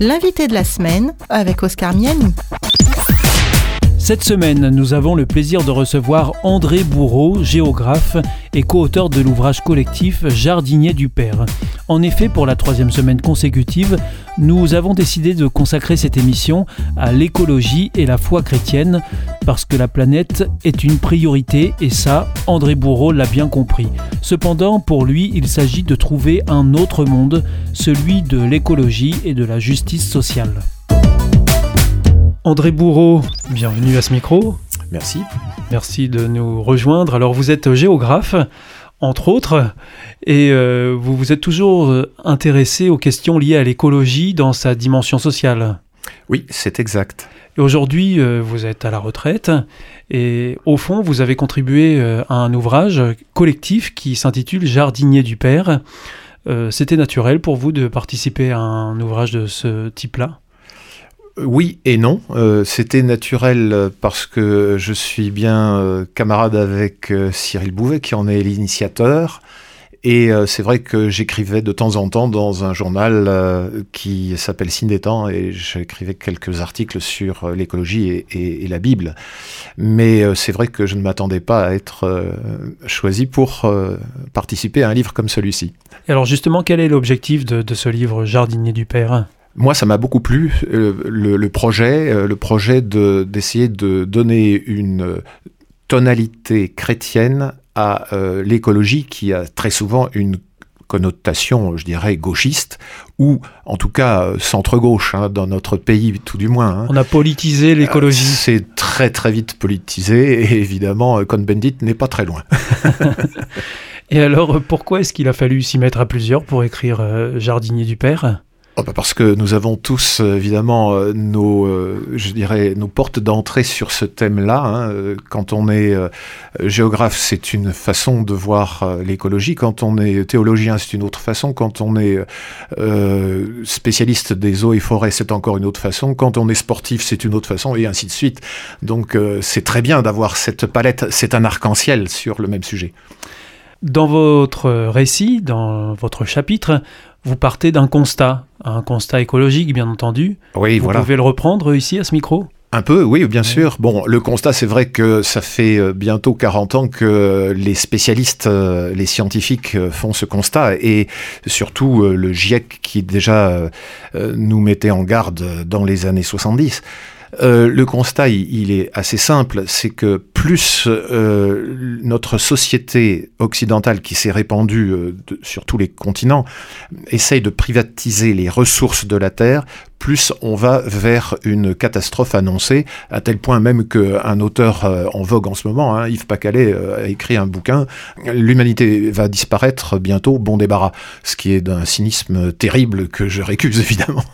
L'invité de la semaine avec Oscar Miani. Cette semaine, nous avons le plaisir de recevoir André Bourreau, géographe et co-auteur de l'ouvrage collectif Jardinier du Père. En effet, pour la troisième semaine consécutive, nous avons décidé de consacrer cette émission à l'écologie et la foi chrétienne, parce que la planète est une priorité, et ça, André Bourreau l'a bien compris. Cependant, pour lui, il s'agit de trouver un autre monde, celui de l'écologie et de la justice sociale. André Bourreau, bienvenue à ce micro. Merci. Merci de nous rejoindre. Alors vous êtes géographe, entre autres, et euh, vous vous êtes toujours euh, intéressé aux questions liées à l'écologie dans sa dimension sociale. Oui, c'est exact. Aujourd'hui, euh, vous êtes à la retraite, et au fond, vous avez contribué à un ouvrage collectif qui s'intitule Jardinier du Père. C'était naturel pour vous de participer à un ouvrage de ce type-là? Oui et non. Euh, c'était naturel euh, parce que je suis bien euh, camarade avec Cyril Bouvet qui en est l'initiateur. Et c'est vrai que j'écrivais de temps en temps dans un journal qui s'appelle Signe des temps et j'écrivais quelques articles sur l'écologie et, la Bible. Mais c'est vrai que je ne m'attendais pas à être choisi pour participer à un livre comme celui-ci. Alors justement, quel est l'objectif de ce livre Jardinier du Père moi, ça m'a beaucoup plu euh, le, projet, euh, le projet d'essayer de, donner une tonalité chrétienne à euh, l'écologie qui a très souvent une connotation, je dirais, gauchiste, ou en tout cas centre-gauche, hein, dans notre pays tout du moins. Hein. On a politisé l'écologie. C'est très très vite politisé, et évidemment, Cohn-Bendit n'est pas très loin. et alors, pourquoi est-ce qu'il a fallu s'y mettre à plusieurs pour écrire Jardinier du Père? Oh, bah, parce que nous avons tous euh, évidemment euh, nos, euh, je dirais, nos portes d'entrée sur ce thème-là. Hein. Quand on est géographe, c'est une façon de voir l'écologie. Quand on est théologien, c'est une autre façon. Quand on est spécialiste des eaux et forêts, c'est encore une autre façon. Quand on est sportif, c'est une autre façon, et ainsi de suite. Donc c'est très bien d'avoir cette palette. C'est un arc-en-ciel sur le même sujet. Dans votre récit, dans votre chapitre, vous partez d'un constat, un constat écologique bien entendu. Oui, vous pouvez le reprendre ici à ce micro un peu, oui, bien sûr. Bon, le constat, c'est vrai que ça fait euh, bientôt 40 ans que les spécialistes, euh, les scientifiques euh, font ce constat, et surtout le GIEC qui déjà nous mettait en garde dans les années 70. Euh, le constat, il, est assez simple, c'est que plus euh, notre société occidentale qui s'est répandue euh, sur tous les continents essaye de privatiser les ressources de la Terre, plus on va vers une catastrophe annoncée, à tel point même qu'un auteur en vogue en ce moment, hein, Yves Pacalet, a écrit un bouquin, L'humanité va disparaître bientôt, bon débarras, ce qui est d'un cynisme terrible que je récuse évidemment.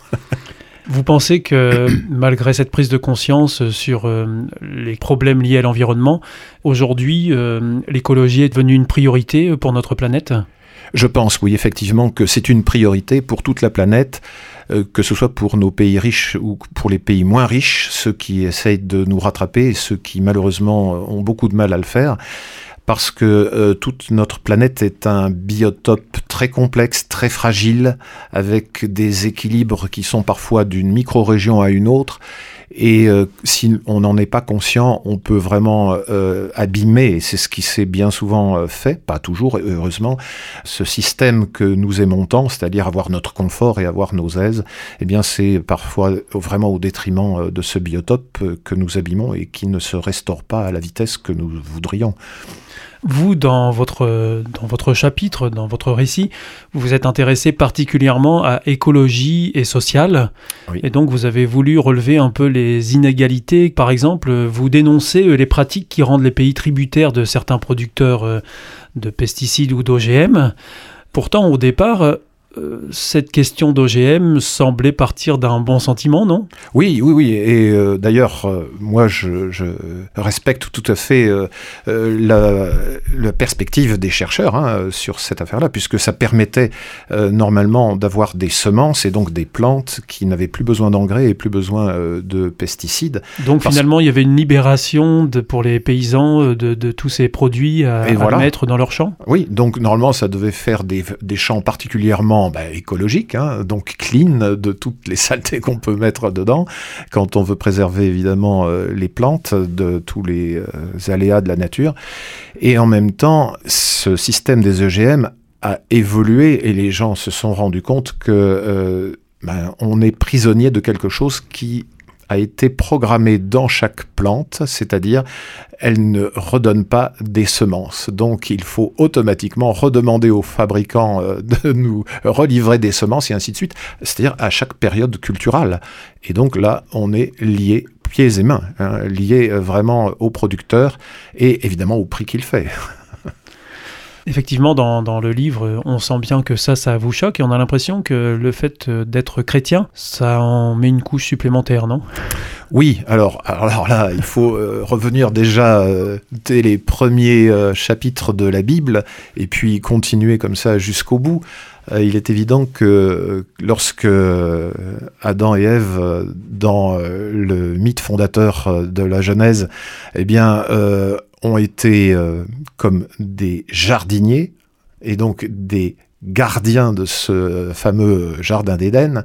Vous pensez que malgré cette prise de conscience sur euh, les problèmes liés à l'environnement, aujourd'hui, euh, l'écologie est devenue une priorité pour notre planète? Je pense, oui, effectivement, que c'est une priorité pour toute la planète euh, que ce soit pour nos pays riches ou pour les pays moins riches, ceux qui essayent de nous rattraper et ceux qui malheureusement ont beaucoup de mal à le faire parce que euh, toute notre planète est un biotope très complexe, très fragile, avec des équilibres qui sont parfois d'une micro-région à une autre. Et euh, si on n'en est pas conscient, on peut vraiment euh, abîmer, et c'est ce qui s'est bien souvent fait, pas toujours heureusement, ce système que nous aimons tant, c'est-à-dire avoir notre confort et avoir nos aises, eh bien c'est parfois vraiment au détriment de ce biotope que nous abîmons et qui ne se restaure pas à la vitesse que nous voudrions. Vous, dans votre, dans votre chapitre, dans votre récit, vous vous êtes intéressé particulièrement à écologie et sociale. Et donc, vous avez voulu relever un peu les inégalités. Par exemple, vous dénoncez les pratiques qui rendent les pays tributaires de certains producteurs euh, de pesticides ou d'OGM. Pourtant, au départ, euh, cette question d'OGM semblait partir d'un bon sentiment, non? Oui, oui, oui. Et euh, d'ailleurs, euh, moi, je, respecte tout à fait la, perspective des chercheurs hein, sur cette affaire-là, puisque ça permettait normalement d'avoir des semences et donc des plantes qui n'avaient plus besoin d'engrais et plus besoin de pesticides. Donc finalement, il y avait une libération de, pour les paysans de, tous ces produits à, mettre dans leurs champs Oui, donc normalement, ça devait faire des champs particulièrement bah, écologique, hein, donc clean de toutes les saletés qu'on peut mettre dedans, quand on veut préserver évidemment euh, les plantes de tous les euh, aléas de la nature. Et en même temps, ce système des EGM a évolué et les gens se sont rendus compte que euh, ben, on est prisonnier de quelque chose qui a été programmée dans chaque plante, c'est-à-dire elle ne redonne pas des semences. Donc il faut automatiquement redemander aux fabricants euh, de nous relivrer des semences et ainsi de suite, c'est-à-dire à chaque période culturelle. Et donc là, on est lié pieds et mains, hein, lié euh, vraiment au producteur et évidemment au prix qu'il fait. Effectivement, dans, le livre, on sent bien que ça, ça vous choque et on a l'impression que le fait d'être chrétien, ça en met une couche supplémentaire, non? Oui, alors, alors là, il faut euh, revenir déjà euh, dès les premiers euh, chapitres de la Bible et puis continuer comme ça jusqu'au bout. il est évident que lorsque Adam et Ève, dans le mythe fondateur de la Genèse, eh bien, ont été euh, comme des jardiniers et donc des gardien de ce fameux jardin d'Éden,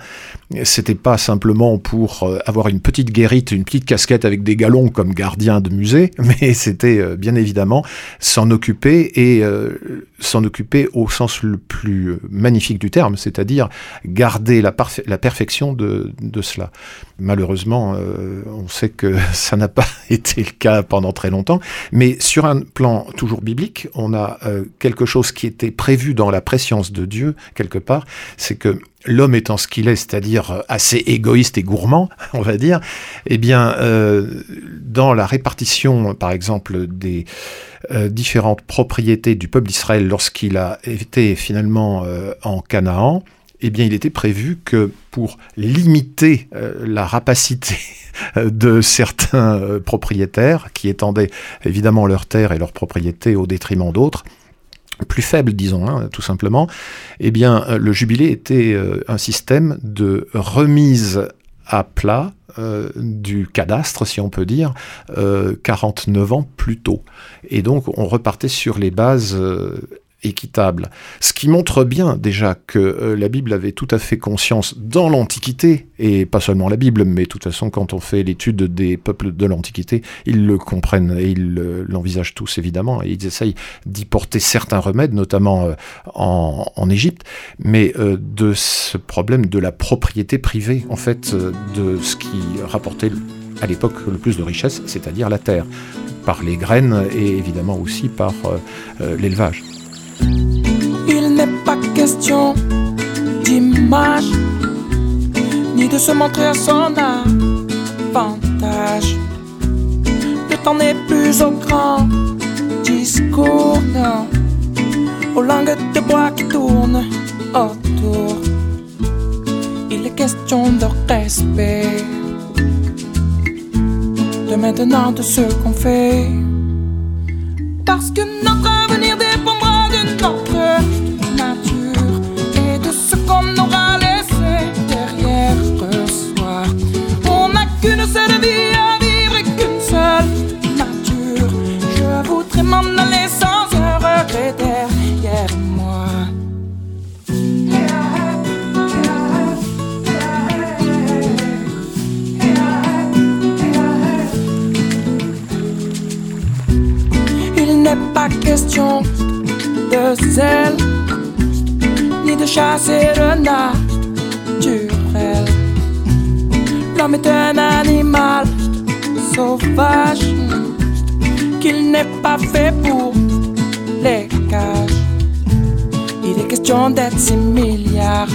c'était pas simplement pour euh, avoir une petite guérite, une petite casquette avec des galons comme gardien de musée, mais c'était euh, bien évidemment s'en occuper et s'en occuper au sens le plus magnifique du terme, c'est-à-dire garder la, perfection de, cela. Malheureusement, on sait que ça n'a pas été le cas pendant très longtemps, mais sur un plan toujours biblique, on a quelque chose qui était prévu dans la préscience de Dieu, quelque part, c'est que l'homme étant ce qu'il est, c'est-à-dire assez égoïste et gourmand, on va dire, eh bien, euh, dans la répartition, par exemple, des euh, différentes propriétés du peuple d'Israël lorsqu'il a été finalement euh, en Canaan, eh bien, il était prévu que pour limiter la rapacité de certains propriétaires qui étendaient évidemment leurs terres et leurs propriétés au détriment d'autres, plus faible, disons, hein, tout simplement, eh bien, euh, le jubilé était euh, un système de remise à plat euh, du cadastre, si on peut dire, 49 ans plus tôt. Et donc, on repartait sur les bases équitable. Ce qui montre bien déjà que euh, la Bible avait tout à fait conscience dans l'Antiquité, et pas seulement la Bible, mais de toute façon quand on fait l'étude des peuples de l'Antiquité, ils le comprennent et ils l'envisagent tous évidemment, et ils essayent d'y porter certains remèdes, notamment euh, en, Égypte, mais euh, de ce problème de la propriété privée, en fait, de ce qui rapportait à l'époque le plus de richesse, c'est-à-dire la terre, par les graines et évidemment aussi par l'élevage. Il n'est pas question d'image, ni de se montrer à son avantage. Le temps n'est plus au grand discours, non, aux langues de bois qui tournent autour. Il est question de respect, de maintenant de ce qu'on fait, parce que notre de zèle, ni de chasser le naturel. L'homme est un animal sauvage qu'il n'est pas fait pour les cages. Il est question d'être six milliards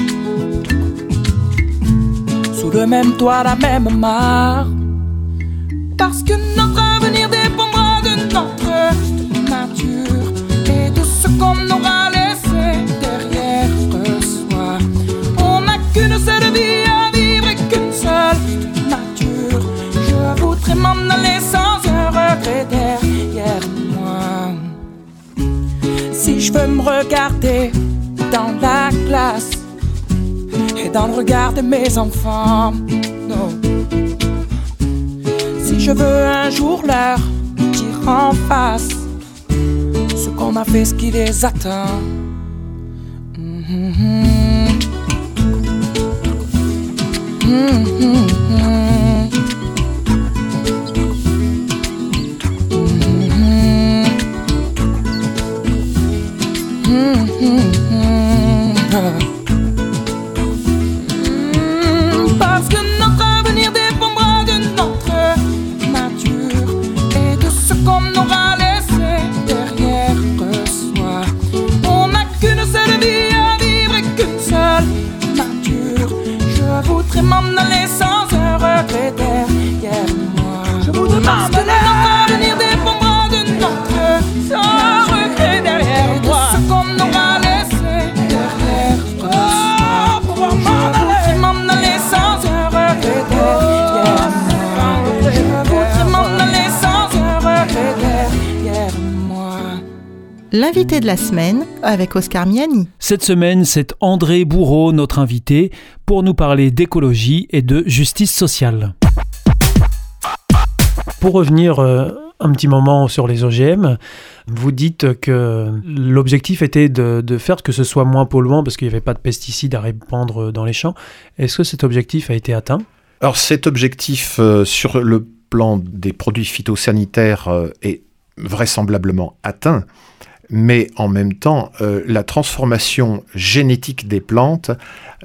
sous le même toit, la même mare. Parce que dans le regard de mes enfants. Si je veux un jour leur dire en face ce qu'on a fait, ce qui les attend. Mm-hmm. Mm-hmm. Mm-hmm. L'invité de la semaine avec Oscar Miani. Cette semaine, c'est André Bourreau, notre invité, pour nous parler d'écologie et de justice sociale. Pour revenir euh, un petit moment sur les OGM, vous dites que l'objectif était de, faire que ce soit moins polluant parce qu'il n'y avait pas de pesticides à répandre dans les champs. Est-ce que cet objectif a été atteint? Alors cet objectif euh, sur le plan des produits phytosanitaires euh, est vraisemblablement atteint mais en même temps, euh, la transformation génétique des plantes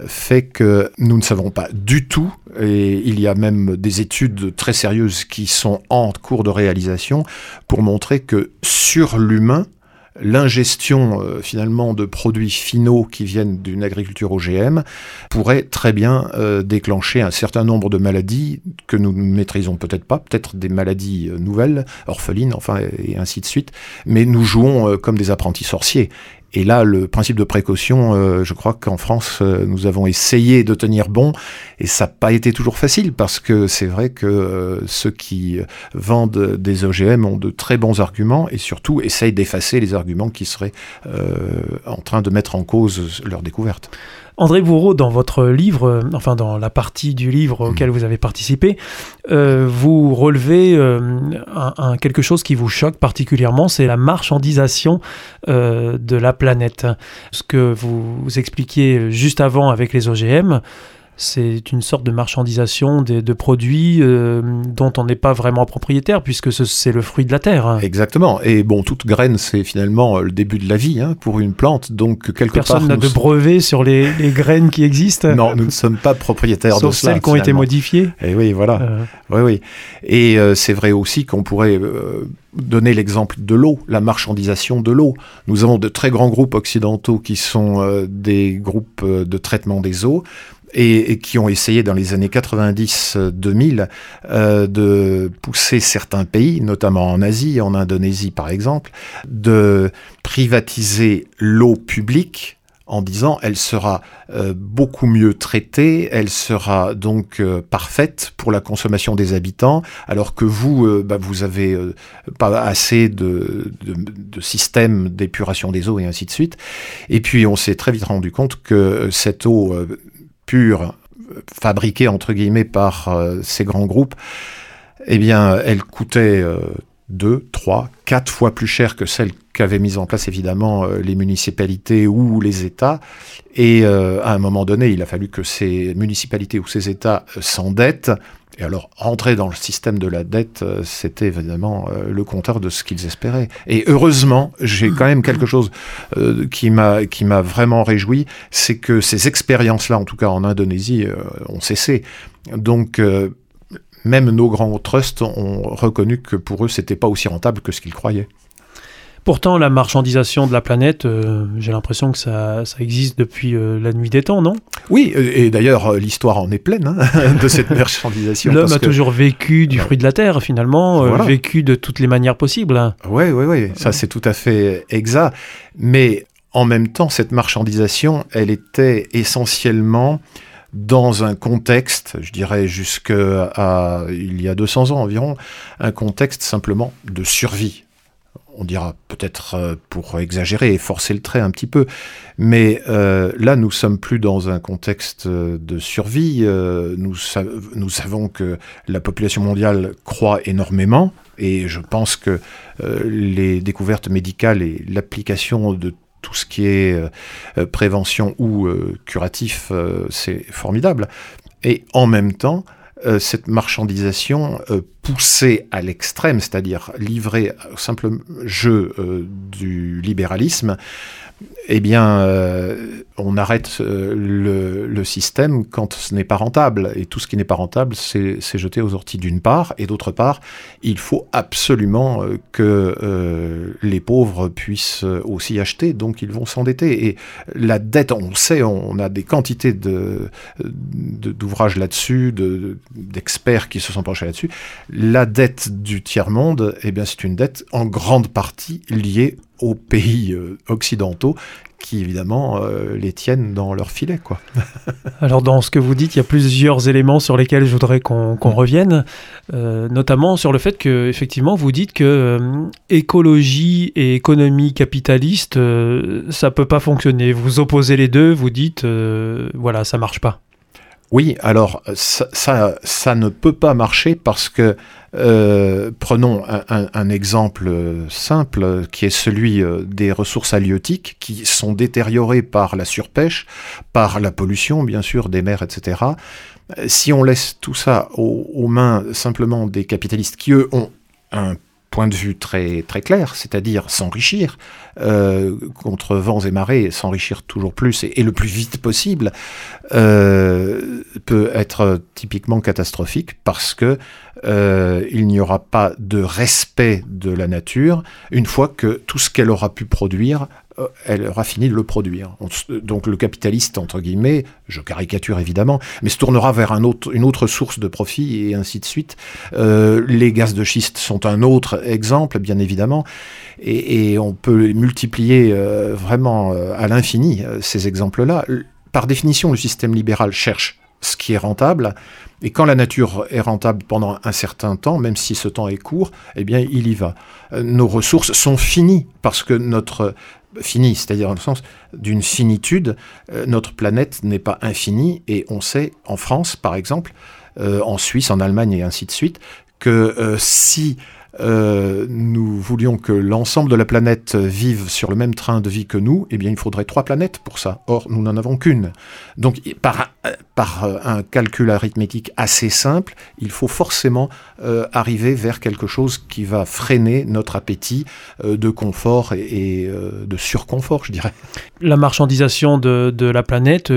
fait que nous ne savons pas du tout, et il y a même des études très sérieuses qui sont en cours de réalisation pour montrer que sur l'humain, l'ingestion euh, finalement de produits finaux qui viennent d'une agriculture OGM pourrait très bien euh, déclencher un certain nombre de maladies que nous ne maîtrisons peut-être pas, peut-être des maladies euh, nouvelles, orphelines, enfin et ainsi de suite, mais nous jouons comme des apprentis sorciers. Et là, le principe de précaution, euh, je crois qu'en France, euh, nous avons essayé de tenir bon, et ça n'a pas été toujours facile, parce que c'est vrai que euh, ceux qui vendent des OGM ont de très bons arguments, et surtout essayent d'effacer les arguments qui seraient en train de mettre en cause leur découverte. André Bourreau, dans votre livre, euh, enfin dans la partie du livre auquel mm. vous avez participé, euh, vous relevez euh, un, quelque chose qui vous choque particulièrement, c'est la marchandisation de la planète. Ce que vous expliquiez juste avant avec les OGM, c'est une sorte de marchandisation de, produits euh, dont on n'est pas vraiment propriétaire puisque c'est le fruit de la terre. Exactement. Et bon, toute graine, c'est finalement euh, le début de la vie hein, pour une plante. Donc quelque Personne n'a de brevet sur les, graines qui existent. Non, nous ne sommes pas propriétaires de cela. celles qui ont été modifiées. Et oui, voilà. Euh. Oui, oui. Et c'est vrai aussi qu'on pourrait donner l'exemple de l'eau, la marchandisation de l'eau. Nous avons de très grands groupes occidentaux qui sont des groupes de traitement des eaux et, qui ont essayé dans les années 90-2000 euh, de pousser certains pays, notamment en Asie, en Indonésie par exemple, de privatiser l'eau publique en disant elle sera euh, beaucoup mieux traitée, elle sera donc euh, parfaite pour la consommation des habitants, alors que vous, bah, vous avez pas assez de, de, de systèmes d'épuration des eaux et ainsi de suite. Et puis on s'est très vite rendu compte que cette eau fabriquée entre guillemets par euh, ces grands groupes, eh bien, elle coûtait euh, deux, trois, quatre fois plus cher que celle qu'avaient mise en place évidemment euh, les municipalités ou les États. Et à un moment donné, il a fallu que ces municipalités ou ces États s'endettent et alors, entrer dans le système de la dette, euh, c'était évidemment euh, le compteur de ce qu'ils espéraient. Et heureusement, j'ai quand même quelque chose euh, qui m'a qui m'a vraiment réjoui, c'est que ces expériences-là, en tout cas en Indonésie, ont cessé. Donc même nos grands trusts ont reconnu que pour eux, c'était pas aussi rentable que ce qu'ils croyaient. Pourtant, la marchandisation de la planète, euh, j'ai l'impression que ça, existe depuis euh, la nuit des temps, non? Oui, et d'ailleurs, euh, l'histoire en est pleine hein, de cette marchandisation. L'homme a toujours vécu du fruit de la terre, finalement, vécu de toutes les manières possibles. Oui, oui, oui, ça c'est tout à fait exact. Mais en même temps, cette marchandisation, elle était essentiellement dans un contexte, je dirais jusqu'à il y a 200 ans environ, un contexte simplement de survie on dira peut-être euh, pour exagérer et forcer le trait un petit peu, mais euh, là nous sommes plus dans un contexte euh, de survie. nous, nous, savons que la population mondiale croît énormément et je pense que les découvertes médicales et l'application de tout ce qui est prévention ou curatif, c'est formidable. Et en même temps, euh, cette marchandisation poussée à l'extrême, c'est-à-dire livrée au simple jeu euh, du libéralisme, eh bien, euh, on arrête euh, le, système quand ce n'est pas rentable. Et tout ce qui n'est pas rentable, c'est jeté aux orties d'une part. Et d'autre part, il faut absolument que les pauvres puissent aussi acheter. Donc, ils vont s'endetter. Et la dette, on sait, on a des quantités d'ouvrages de, là-dessus, d'experts qui se sont penchés là-dessus. La dette du tiers-monde, eh bien, c'est une dette en grande partie liée aux pays euh, occidentaux qui évidemment euh, les tiennent dans leur filet. Quoi. Alors dans ce que vous dites, il y a plusieurs éléments sur lesquels je voudrais qu'on mm. revienne, euh, notamment sur le fait que effectivement vous dites que écologie et économie capitaliste, ça peut pas fonctionner. Vous opposez les deux, vous dites voilà ça marche pas. Oui, alors ça, ça, ça, ne peut pas marcher parce que euh, prenons un, exemple simple qui est celui euh, des ressources halieutiques qui sont détériorées par la surpêche, par la pollution bien sûr des mers, etc. Si on laisse tout ça aux, mains simplement des capitalistes qui eux ont un point de vue très, très clair, c'est-à-dire s'enrichir euh, contre vents et marées, s'enrichir toujours plus et, le plus vite possible, peut être typiquement catastrophique parce que euh, il n'y aura pas de respect de la nature une fois que tout ce qu'elle aura pu produire, euh, elle aura fini de le produire. Donc le capitaliste, entre guillemets, je caricature évidemment, mais se tournera vers une autre source de profit et ainsi de suite. Euh, les gaz de schiste sont un autre exemple, bien évidemment, et, on peut multiplier vraiment à l'infini ces exemples-là. Par définition, le système libéral cherche ce qui est rentable, et quand la nature est rentable pendant un certain temps, même si ce temps est court, eh bien, il y va. Euh, nos ressources sont finies parce que notre c'est-à-dire dans le sens d'une finitude, euh, notre planète n'est pas infinie et on sait en France, par exemple, euh, en Suisse, en Allemagne et ainsi de suite, que si euh, nous voulions que l'ensemble de la planète vive sur le même train de vie que nous, eh bien il faudrait trois planètes pour ça. Or, nous n'en avons qu'une. Donc, par, par un calcul arithmétique assez simple, il faut forcément euh, arriver vers quelque chose qui va freiner notre appétit euh, de confort et, de surconfort, je dirais. La marchandisation de la planète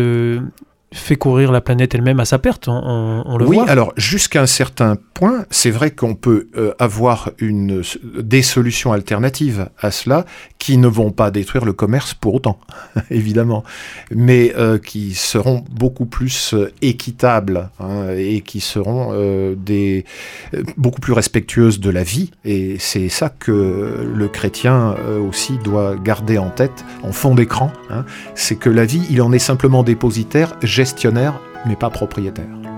fait courir la planète elle-même à sa perte, on, le voit. Oui, alors jusqu'à un certain point, c'est vrai qu'on peut euh, avoir une, des solutions alternatives à cela qui ne vont pas détruire le commerce pour autant, évidemment, mais euh, qui seront beaucoup plus euh, équitables hein, et qui seront des, beaucoup plus respectueuses de la vie. Et c'est ça que le chrétien aussi doit garder en tête, en fond d'écran, hein, c'est que la vie, il en est simplement dépositaire, gestionnaire, mais pas propriétaire.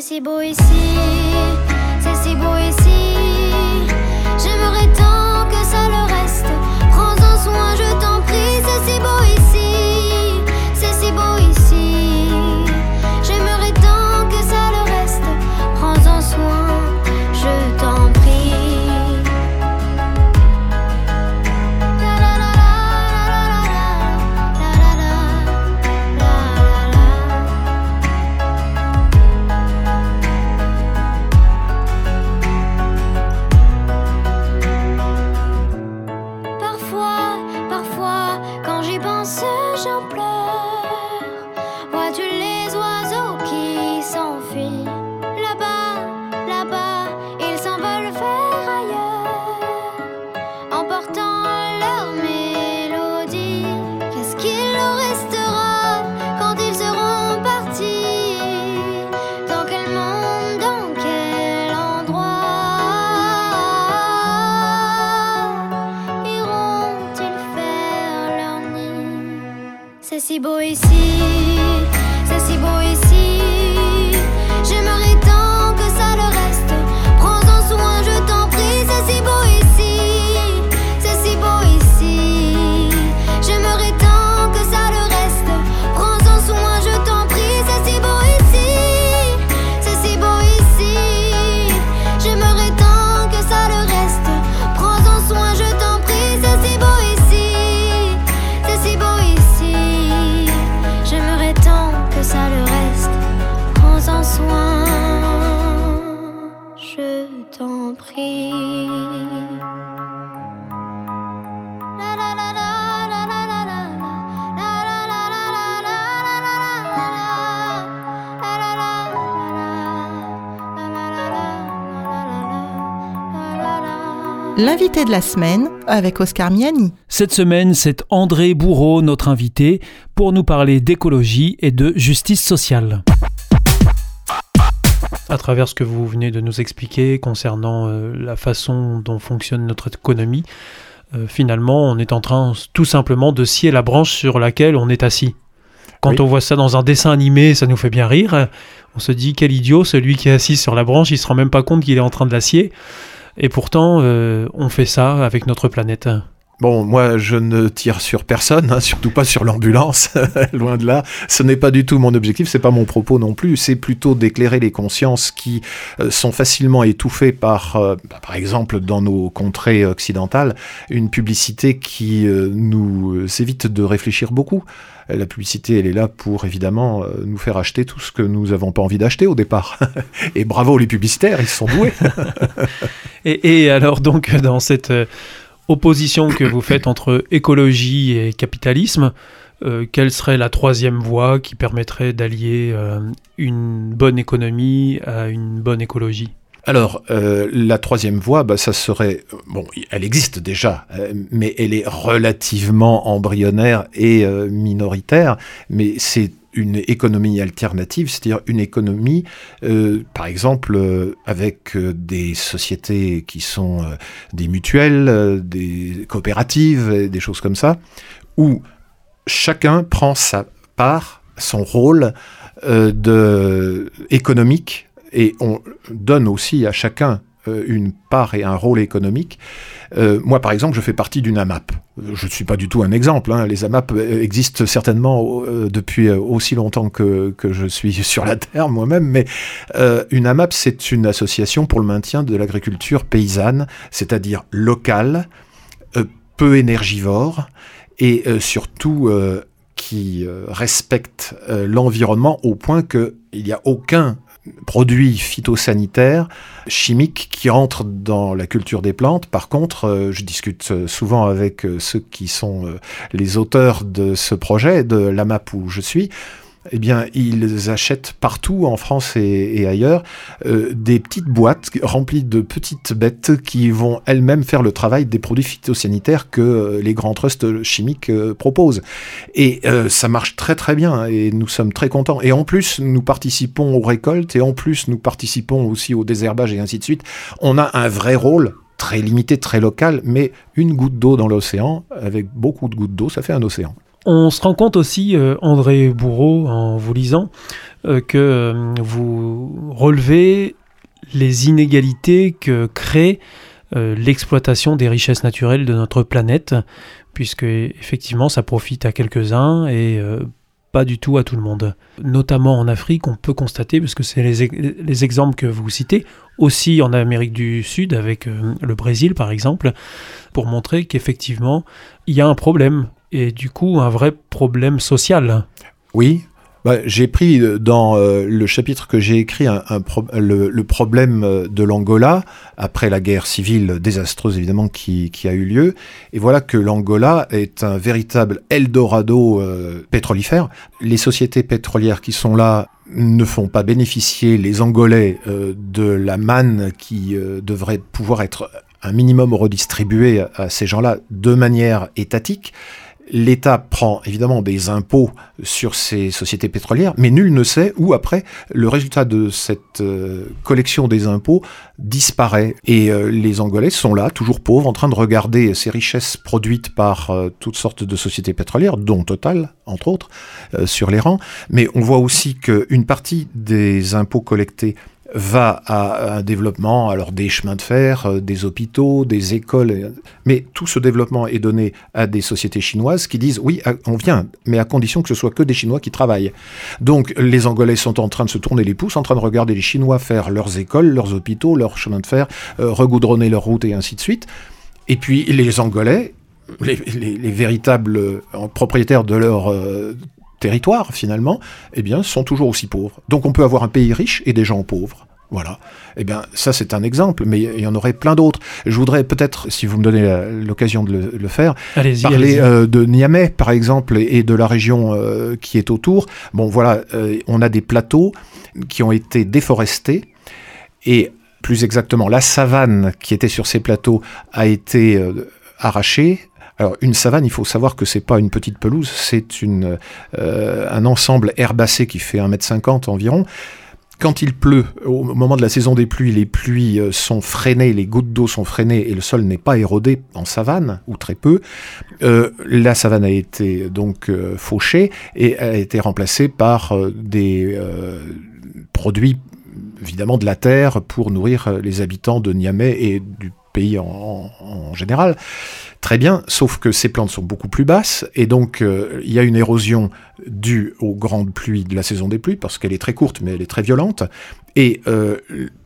Si beau ici, c'est si beau ici. L'invité de la semaine avec Oscar Miani. Cette semaine, c'est André Bourreau, notre invité, pour nous parler d'écologie et de justice sociale. À travers ce que vous venez de nous expliquer concernant euh, la façon dont fonctionne notre économie, euh, finalement, on est en train tout simplement de scier la branche sur laquelle on est assis. Quand Oui. on voit ça dans un dessin animé, ça nous fait bien rire. On se dit quel idiot, celui qui est assis sur la branche, il se rend même pas compte qu'il est en train de la scier. Et pourtant, euh, on fait ça avec notre planète. Bon, moi, je ne tire sur personne, hein, surtout pas sur l'ambulance, loin de là. Ce n'est pas du tout mon objectif, c'est pas mon propos non plus. C'est plutôt d'éclairer les consciences qui euh, sont facilement étouffées par, euh, bah, par exemple, dans nos contrées occidentales, une publicité qui nous évite de réfléchir beaucoup. La publicité, elle est là pour évidemment euh, nous faire acheter tout ce que nous n'avons pas envie d'acheter au départ. Et bravo les publicitaires, ils sont doués. Et, alors donc dans cette euh, opposition que vous faites entre écologie et capitalisme, euh, quelle serait la troisième voie qui permettrait d'allier une bonne économie à une bonne écologie? Alors, euh, la troisième voie, bah, ça serait... Bon, elle existe déjà, euh, mais elle est relativement embryonnaire et euh, minoritaire, mais c'est une économie alternative, c'est-à-dire une économie, par exemple, avec des sociétés qui sont des mutuelles, des coopératives, des choses comme ça, où chacun prend sa part, son rôle de, économique, et on donne aussi à chacun euh, une part et un rôle économique. Euh, moi, par exemple, je fais partie d'une AMAP. Je ne suis pas du tout un exemple. hein. Les AMAP euh, existent certainement depuis aussi longtemps que, que je suis sur la Terre moi-même, mais une AMAP, c'est une association pour le maintien de l'agriculture paysanne, c'est-à-dire locale, peu énergivore et surtout qui respecte l'environnement au point qu'il n'y a aucun produit phytosanitaire chimique qui entre dans la culture des plantes. Par contre, euh, je discute euh, souvent avec euh, ceux qui sont les auteurs de ce projet, de l'AMAP où je suis. Eh bien, ils achètent partout en France et, ailleurs euh, des petites boîtes remplies de petites bêtes qui vont elles-mêmes faire le travail des produits phytosanitaires que euh, les grands trusts chimiques euh, proposent. Et ça marche très très bien et nous sommes très contents. Et en plus, nous participons aux récoltes et en plus, nous participons aussi au désherbage et ainsi de suite. On a un vrai rôle très limité, très local, mais une goutte d'eau dans l'océan, avec beaucoup de gouttes d'eau, ça fait un océan. On se rend compte aussi, euh, André Bourreau, en vous lisant, euh, que euh, vous relevez les inégalités que crée l'exploitation des richesses naturelles de notre planète, puisque effectivement ça profite à quelques-uns et pas du tout à tout le monde. Notamment en Afrique, on peut constater, parce que c'est les, ex- les exemples que vous citez, aussi en Amérique du Sud, avec le Brésil par exemple, pour montrer qu'effectivement, il y a un problème, et du coup un vrai problème social. Oui. Bah, j'ai pris euh, dans euh, le chapitre que j'ai écrit le, problème euh, de l'Angola après la guerre civile désastreuse évidemment qui, a eu lieu et voilà que l'Angola est un véritable Eldorado euh, pétrolifère. Les sociétés pétrolières qui sont là ne font pas bénéficier les Angolais de la manne qui devrait pouvoir être un minimum redistribuée à ces gens-là de manière étatique l'État prend évidemment des impôts sur ces sociétés pétrolières, mais nul ne sait où après le résultat de cette euh, collection des impôts disparaît. Et euh, les Angolais sont là, toujours pauvres, en train de regarder ces richesses produites par euh, toutes sortes de sociétés pétrolières, dont Total, entre autres, sur les rangs. Mais on voit aussi qu'une partie des impôts collectés va à un développement, alors des chemins de fer, euh, des hôpitaux, des écoles, mais tout ce développement est donné à des sociétés chinoises qui disent oui, on vient, mais à condition que ce soit que des Chinois qui travaillent. Donc les Angolais sont en train de se tourner les pouces, en train de regarder les Chinois faire leurs écoles, leurs hôpitaux, leurs chemins de fer, euh, regoudronner leurs routes et ainsi de suite. Et puis les Angolais, les, véritables euh, propriétaires de leur territoire, finalement, eh bien, sont toujours aussi pauvres. Donc on peut avoir un pays riche et des gens pauvres. Voilà. Eh bien, ça, c'est un exemple, mais il y en aurait plein d'autres. Je voudrais peut-être, si vous me donnez l'occasion de le, faire, parler euh, de Niamey, par exemple, et de la région euh, qui est autour. Bon, voilà, euh, on a des plateaux qui ont été déforestés, et plus exactement, la savane qui était sur ces plateaux a été arrachée, une savane, il faut savoir que c'est pas une petite pelouse, c'est euh, un ensemble herbacé qui fait 1m50 environ. Quand il pleut, au moment de la saison des pluies, les pluies euh, sont freinées, les gouttes d'eau sont freinées et le sol n'est pas érodé en savane, ou très peu. Euh, la savane a été donc fauchée et a été remplacée par des produits évidemment de la terre pour nourrir les habitants de Niamey et du pays en général. Très bien, sauf que ces plantes sont beaucoup plus basses, et donc euh, il y a une érosion due aux grandes pluies de la saison des pluies, parce qu'elle est très courte, mais elle est très violente, et euh,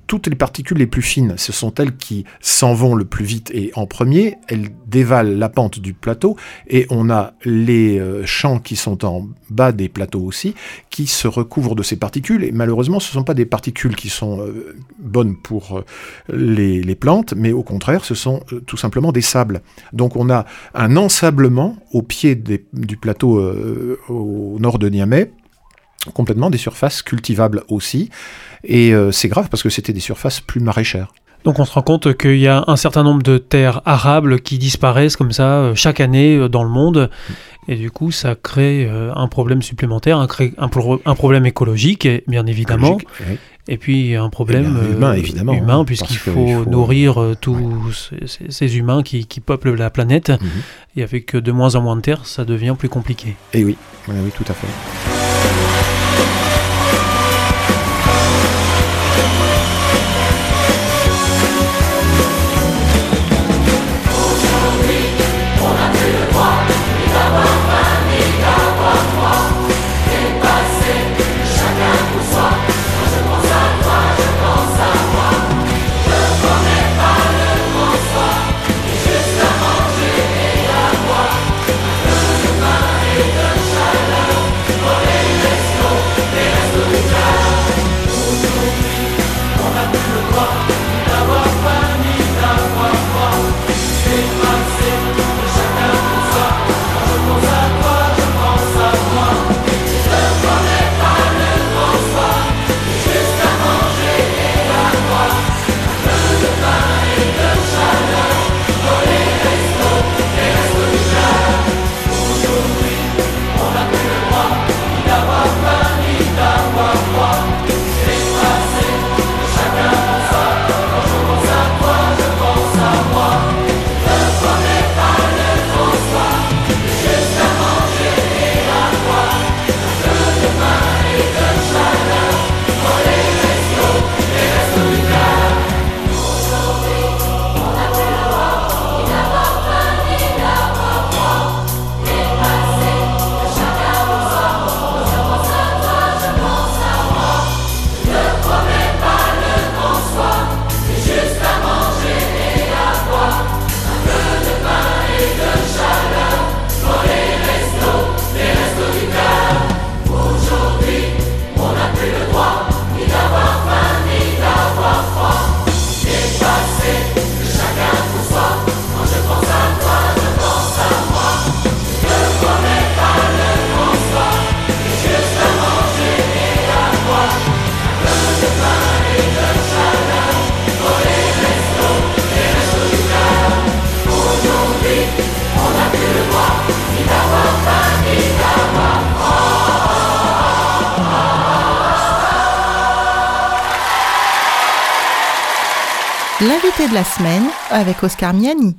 toutes les particules les plus fines, ce sont elles qui s'en vont le plus vite et en premier, elles dévalent la pente du plateau et on a les euh, champs qui sont en bas des plateaux aussi, qui se recouvrent de ces particules et malheureusement ce ne sont pas des particules qui sont euh, bonnes pour euh, les, plantes, mais au contraire ce sont tout simplement des sables. Donc on a un ensablement au pied du plateau au nord de Niamey, complètement des surfaces cultivables aussi. Et euh, c'est grave parce que c'était des surfaces plus maraîchères. Donc on se rend compte qu'il y a un certain nombre de terres arables qui disparaissent comme ça euh, chaque année euh, dans le monde. Et du coup, ça crée un problème supplémentaire, un, un, problème écologique, bien évidemment. Et puis un problème eh humain, évidemment, humain puisqu'il faut, nourrir tous ces, humains qui, peuplent la planète. Mhm. Et avec de moins en moins de terres, ça devient plus compliqué. Et eh oui, oui, oui tout à fait. L'invité de la semaine avec Oscar Miani.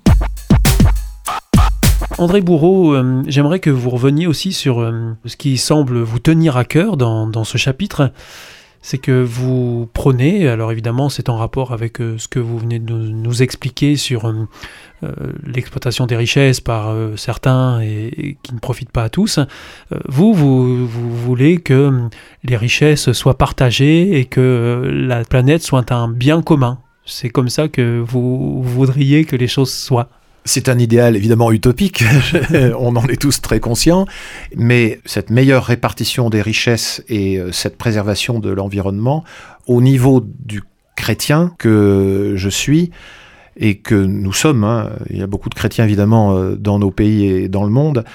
André Bourreau, euh, j'aimerais que vous reveniez aussi sur euh, ce qui semble vous tenir à cœur dans, ce chapitre. C'est que vous prenez, alors évidemment c'est en rapport avec euh, ce que vous venez de nous, expliquer sur l'exploitation des richesses par certains et, qui ne profitent pas à tous. Vous, vous, voulez que les richesses soient partagées et que la planète soit un bien commun. C'est comme ça que vous voudriez que les choses soient. C'est un idéal évidemment utopique, on en est tous très conscients, mais cette meilleure répartition des richesses et euh, cette préservation de l'environnement au niveau du chrétien que je suis et que nous sommes, hein, il y a beaucoup de chrétiens évidemment euh, dans nos pays et dans le monde,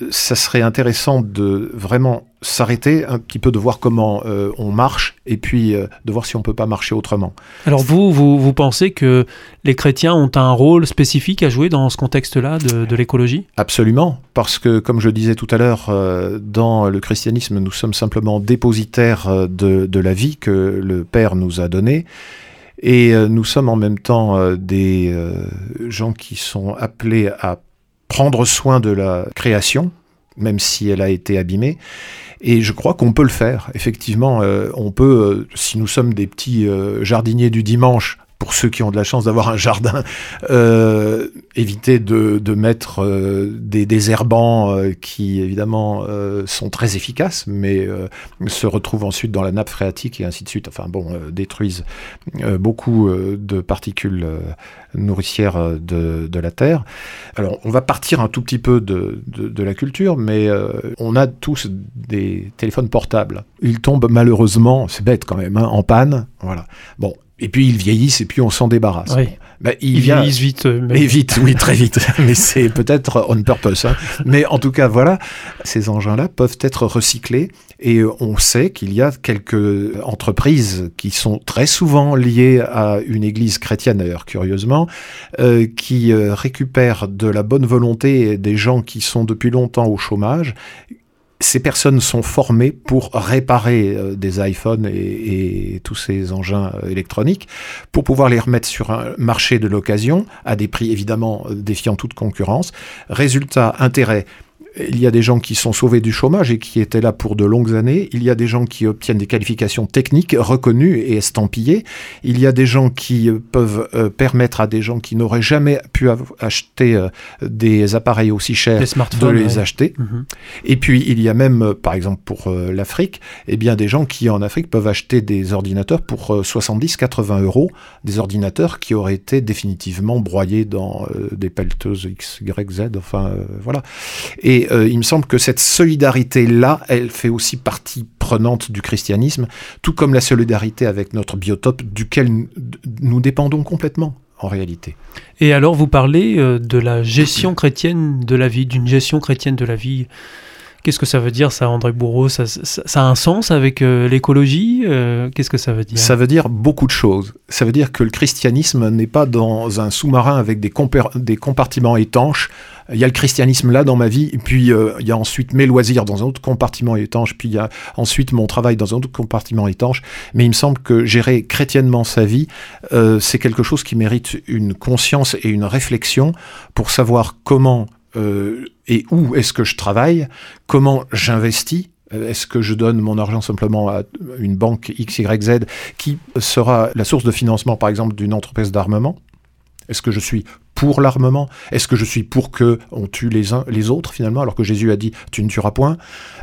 euh, ça serait intéressant de vraiment s'arrêter un petit peu, de voir comment euh, on marche et puis euh, de voir si on peut pas marcher autrement. Alors vous, vous, vous pensez que les chrétiens ont un rôle spécifique à jouer dans ce contexte-là de, de l'écologie? Absolument, parce que comme je disais tout à l'heure, euh, dans le christianisme, nous sommes simplement dépositaires de, de la vie que le Père nous a donnée. Et nous sommes en même temps des gens qui sont appelés à prendre soin de la création, même si elle a été abîmée. Et je crois qu'on peut le faire. Effectivement, euh, on peut, euh, si nous sommes des petits euh, jardiniers du dimanche, pour ceux qui ont de la chance d'avoir un jardin, euh, éviter de, mettre euh, des désherbants euh, qui évidemment sont très efficaces, mais se retrouvent ensuite dans la nappe phréatique et ainsi de suite. Enfin bon, détruisent beaucoup de particules nourricières de, la terre. Alors on va partir un tout petit peu de, la culture, mais on a tous des téléphones portables. Ils tombent malheureusement, c'est bête quand même, hein, en panne. Voilà. Bon. Et puis ils vieillissent et puis on s'en débarrasse. Oui. Ben, il Ils vient- vieillissent vite. euh, mais- et vite, oui, très vite. Mais c'est peut-être on purpose. hein. Mais en tout cas, voilà, ces engins-là peuvent être recyclés. Et euh, on sait qu'il y a quelques entreprises qui sont très souvent liées à une église chrétienne, d'ailleurs, curieusement, euh, qui récupèrent de la bonne volonté des gens qui sont depuis longtemps au chômage. Ces personnes sont formées pour réparer euh, des iPhones et, et tous ces engins euh, électroniques pour pouvoir les remettre sur un marché de l'occasion à des prix évidemment défiant toute concurrence. Résultat, intérêt. Il y a des gens qui sont sauvés du chômage et qui étaient là pour de longues années. Il y a des gens qui obtiennent des qualifications techniques reconnues et estampillées. Il y a des gens qui euh, peuvent euh, permettre à des gens qui n'auraient jamais pu acheter euh, des appareils aussi chers de les ouais. acheter. Mhm. Et puis, il y a même, euh, par exemple, pour l'Afrique, eh bien, des gens qui, en Afrique, peuvent acheter des ordinateurs pour 70-80 euros, des ordinateurs qui auraient été définitivement broyés dans des pelleteuses X, Y, Z, enfin, voilà. Et euh, il me semble que cette solidarité-là, elle fait aussi partie prenante du christianisme, tout comme la solidarité avec notre biotope, duquel nous- dépendons complètement, en réalité. Et alors, vous parlez euh, de la gestion chrétienne de la vie, d'une gestion chrétienne de la vie. Qu'est-ce que ça veut dire, ça, André Bourreau? Ça, ça- ça a un sens avec euh, l'écologie Euh, Qu'est-ce que ça veut dire? Ça veut dire beaucoup de choses. Ça veut dire que le christianisme n'est pas dans un sous-marin avec des compartiments étanches. Il y a le christianisme là dans ma vie, puis euh, il y a ensuite mes loisirs dans un autre compartiment étanche, puis il y a ensuite mon travail dans un autre compartiment étanche. Mais il me semble que gérer chrétiennement sa vie, euh, c'est quelque chose qui mérite une conscience et une réflexion pour savoir comment euh, et où est-ce que je travaille, comment j'investis. Est-ce que je donne mon argent simplement à une banque XYZ qui sera la source de financement, par exemple, d'une entreprise d'armement? Est-ce que je suis pour l'armement. Est-ce que je suis pour que on tue les uns les autres finalement, alors que Jésus a dit tu ne tueras point?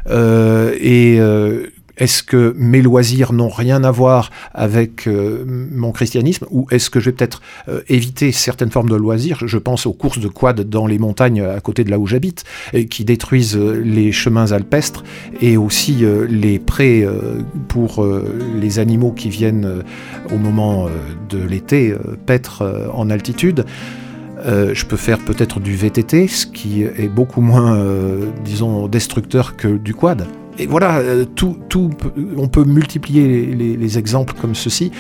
Euh, Et euh, est-ce que mes loisirs n'ont rien à voir avec euh, mon christianisme? Ou est-ce que je vais peut-être euh, éviter certaines formes de loisirs? Je pense aux courses de quad dans les montagnes à côté de là où j'habite, qui détruisent les chemins alpestres et aussi les prés pour les animaux qui viennent au moment de l'été paître en altitude. Euh, je peux faire peut-être du VTT, ce qui est beaucoup moins, euh, disons, destructeur que du quad. Et voilà, euh, tout, tout, on peut multiplier les, les- les exemples comme ceci.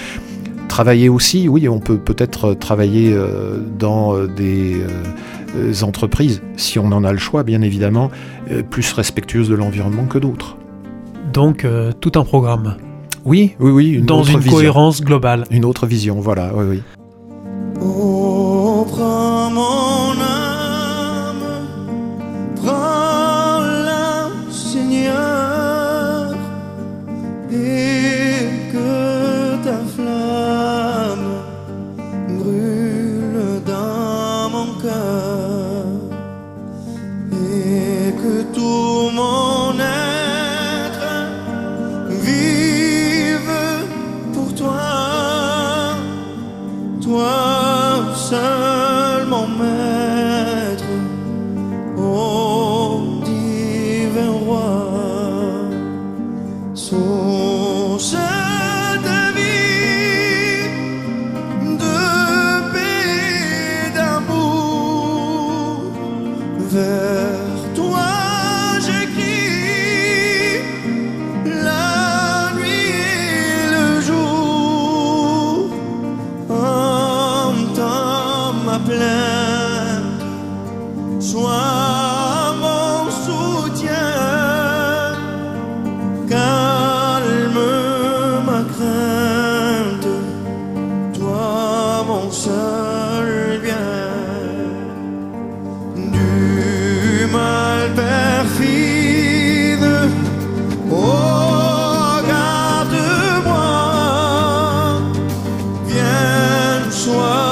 Travailler aussi, oui, on peut peut-être travailler euh, dans des entreprises, si on en a le choix, bien évidemment, euh, plus respectueuses de l'environnement que d'autres. Donc, euh, tout un programme. Oui, oui, oui, une dans autre une vision. cohérence globale. Une autre vision, voilà, oui, oui. Prends mon âme, prends-la, Seigneur. one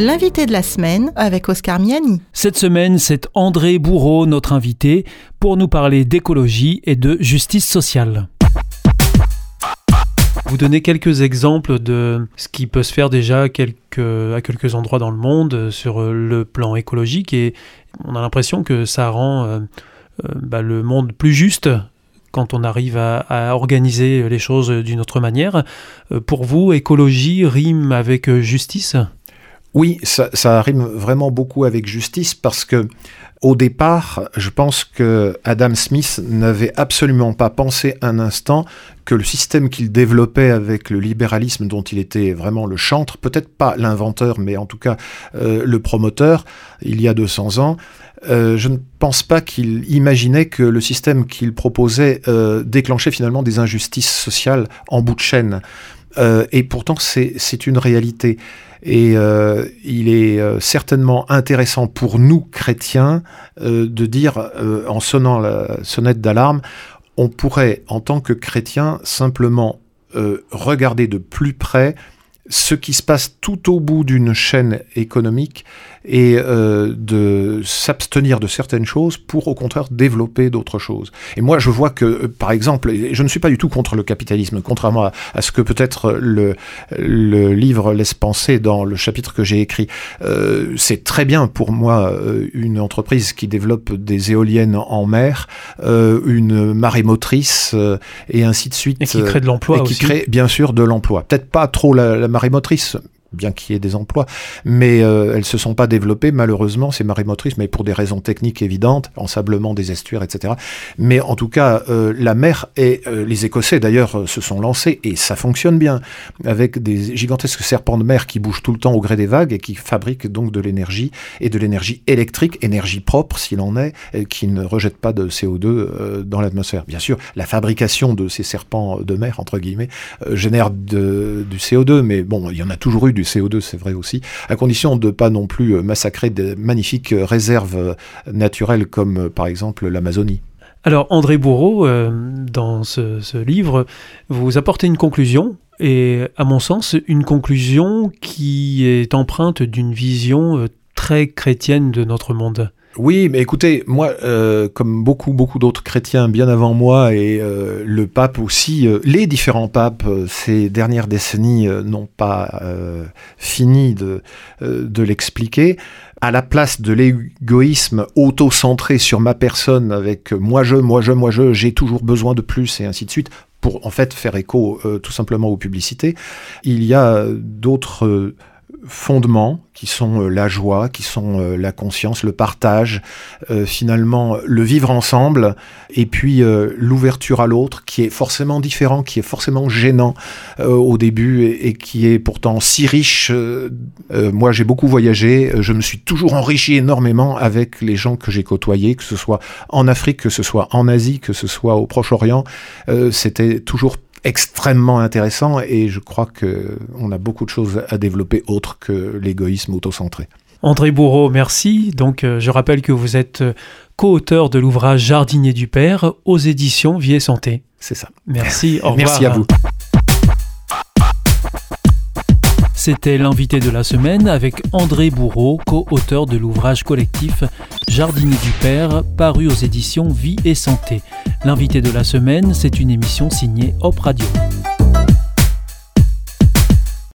L'invité de la semaine avec Oscar Miani. Cette semaine, c'est André Bourreau, notre invité, pour nous parler d'écologie et de justice sociale. Vous donnez quelques exemples de ce qui peut se faire déjà à quelques, à quelques endroits dans le monde sur le plan écologique et on a l'impression que ça rend euh, euh, bah, le monde plus juste quand on arrive à, organiser les choses d'une autre manière. Euh, pour vous, écologie rime avec justice? Oui, ça, rime vraiment beaucoup avec justice parce que au départ, je pense que Adam Smith n'avait absolument pas pensé un instant que le système qu'il développait avec le libéralisme dont il était vraiment le chantre, peut-être pas l'inventeur, mais en tout cas euh, le promoteur, il y a 200 ans, euh, je ne pense pas qu'il imaginait que le système qu'il proposait euh, déclenchait finalement des injustices sociales en bout de chaîne. et pourtant, c'est une réalité. Et euh, il est euh, certainement intéressant pour nous, chrétiens, euh, de dire, en sonnant la sonnette d'alarme, on pourrait, en tant que chrétien, simplement regarder de plus près ce qui se passe tout au bout d'une chaîne économique et euh, de s'abstenir de certaines choses pour au contraire développer d'autres choses. Et moi je vois que euh, par exemple, je ne suis pas du tout contre le capitalisme, contrairement à, ce que peut-être le, le livre laisse penser dans le chapitre que j'ai écrit. Euh, c'est très bien pour moi une entreprise qui développe des éoliennes en mer, une marée motrice et ainsi de suite. Et qui crée de l'emploi Et qui crée bien sûr de l'emploi. Peut-être pas trop la, la marée motrice, bien qu'il y ait des emplois, mais euh, elles se sont pas développées malheureusement ces marées motrices, mais pour des raisons techniques évidentes, ensablement des estuaires, etc. Mais en tout cas, euh, la mer et euh, les Écossais d'ailleurs se sont lancés et ça fonctionne bien avec des gigantesques serpents de mer qui bougent tout le temps au gré des vagues et qui fabriquent donc de l'énergie et de l'énergie électrique, énergie propre s'il en est, qui ne rejette pas de CO2 dans l'atmosphère. Bien sûr, la fabrication de ces serpents de mer entre guillemets génère du CO2, mais bon, il y en a toujours eu du CO2, c'est vrai aussi, à condition de pas non plus euh, massacrer des magnifiques euh, réserves euh, naturelles comme par exemple l'Amazonie. Alors André Bourreau, dans ce, livre, vous apportez une conclusion, et à mon sens, une conclusion qui est empreinte d'une vision très chrétienne de notre monde. Oui, mais écoutez, moi, euh, comme beaucoup, beaucoup d'autres chrétiens bien avant moi, et euh, le pape aussi, euh, les différents papes ces dernières décennies n'ont pas fini de, de l'expliquer. À la place de l'égoïsme auto-centré sur ma personne, avec moi je, moi je, moi je, j'ai toujours besoin de plus, et ainsi de suite, pour en fait faire écho tout simplement aux publicités, il y a d'autres fondements qui sont euh, la joie, qui sont euh, la conscience, le partage, euh, finalement le vivre ensemble, et puis l'ouverture à l'autre, qui est forcément différent, qui est forcément gênant au début, et, qui est pourtant si riche. moi, j'ai beaucoup voyagé, je me suis toujours enrichi énormément avec les gens que j'ai côtoyés, que ce soit en Afrique, que ce soit en Asie, que ce soit au Proche-Orient. C'était toujours extrêmement intéressant et je crois qu'on a beaucoup de choses à développer autres que l'égoïsme autocentré. André Bourreau, merci. Donc, euh, je rappelle que vous êtes euh, co-auteur de l'ouvrage Jardinier du Père aux éditions Vie et Santé. C'est ça. Merci. Au Merci à vous. C'était l'invité de la semaine avec André Bourreau, co-auteur de l'ouvrage collectif Jardinier du Père, paru aux éditions Vie et Santé. L'invité de la semaine, c'est une émission signée Hop Radio.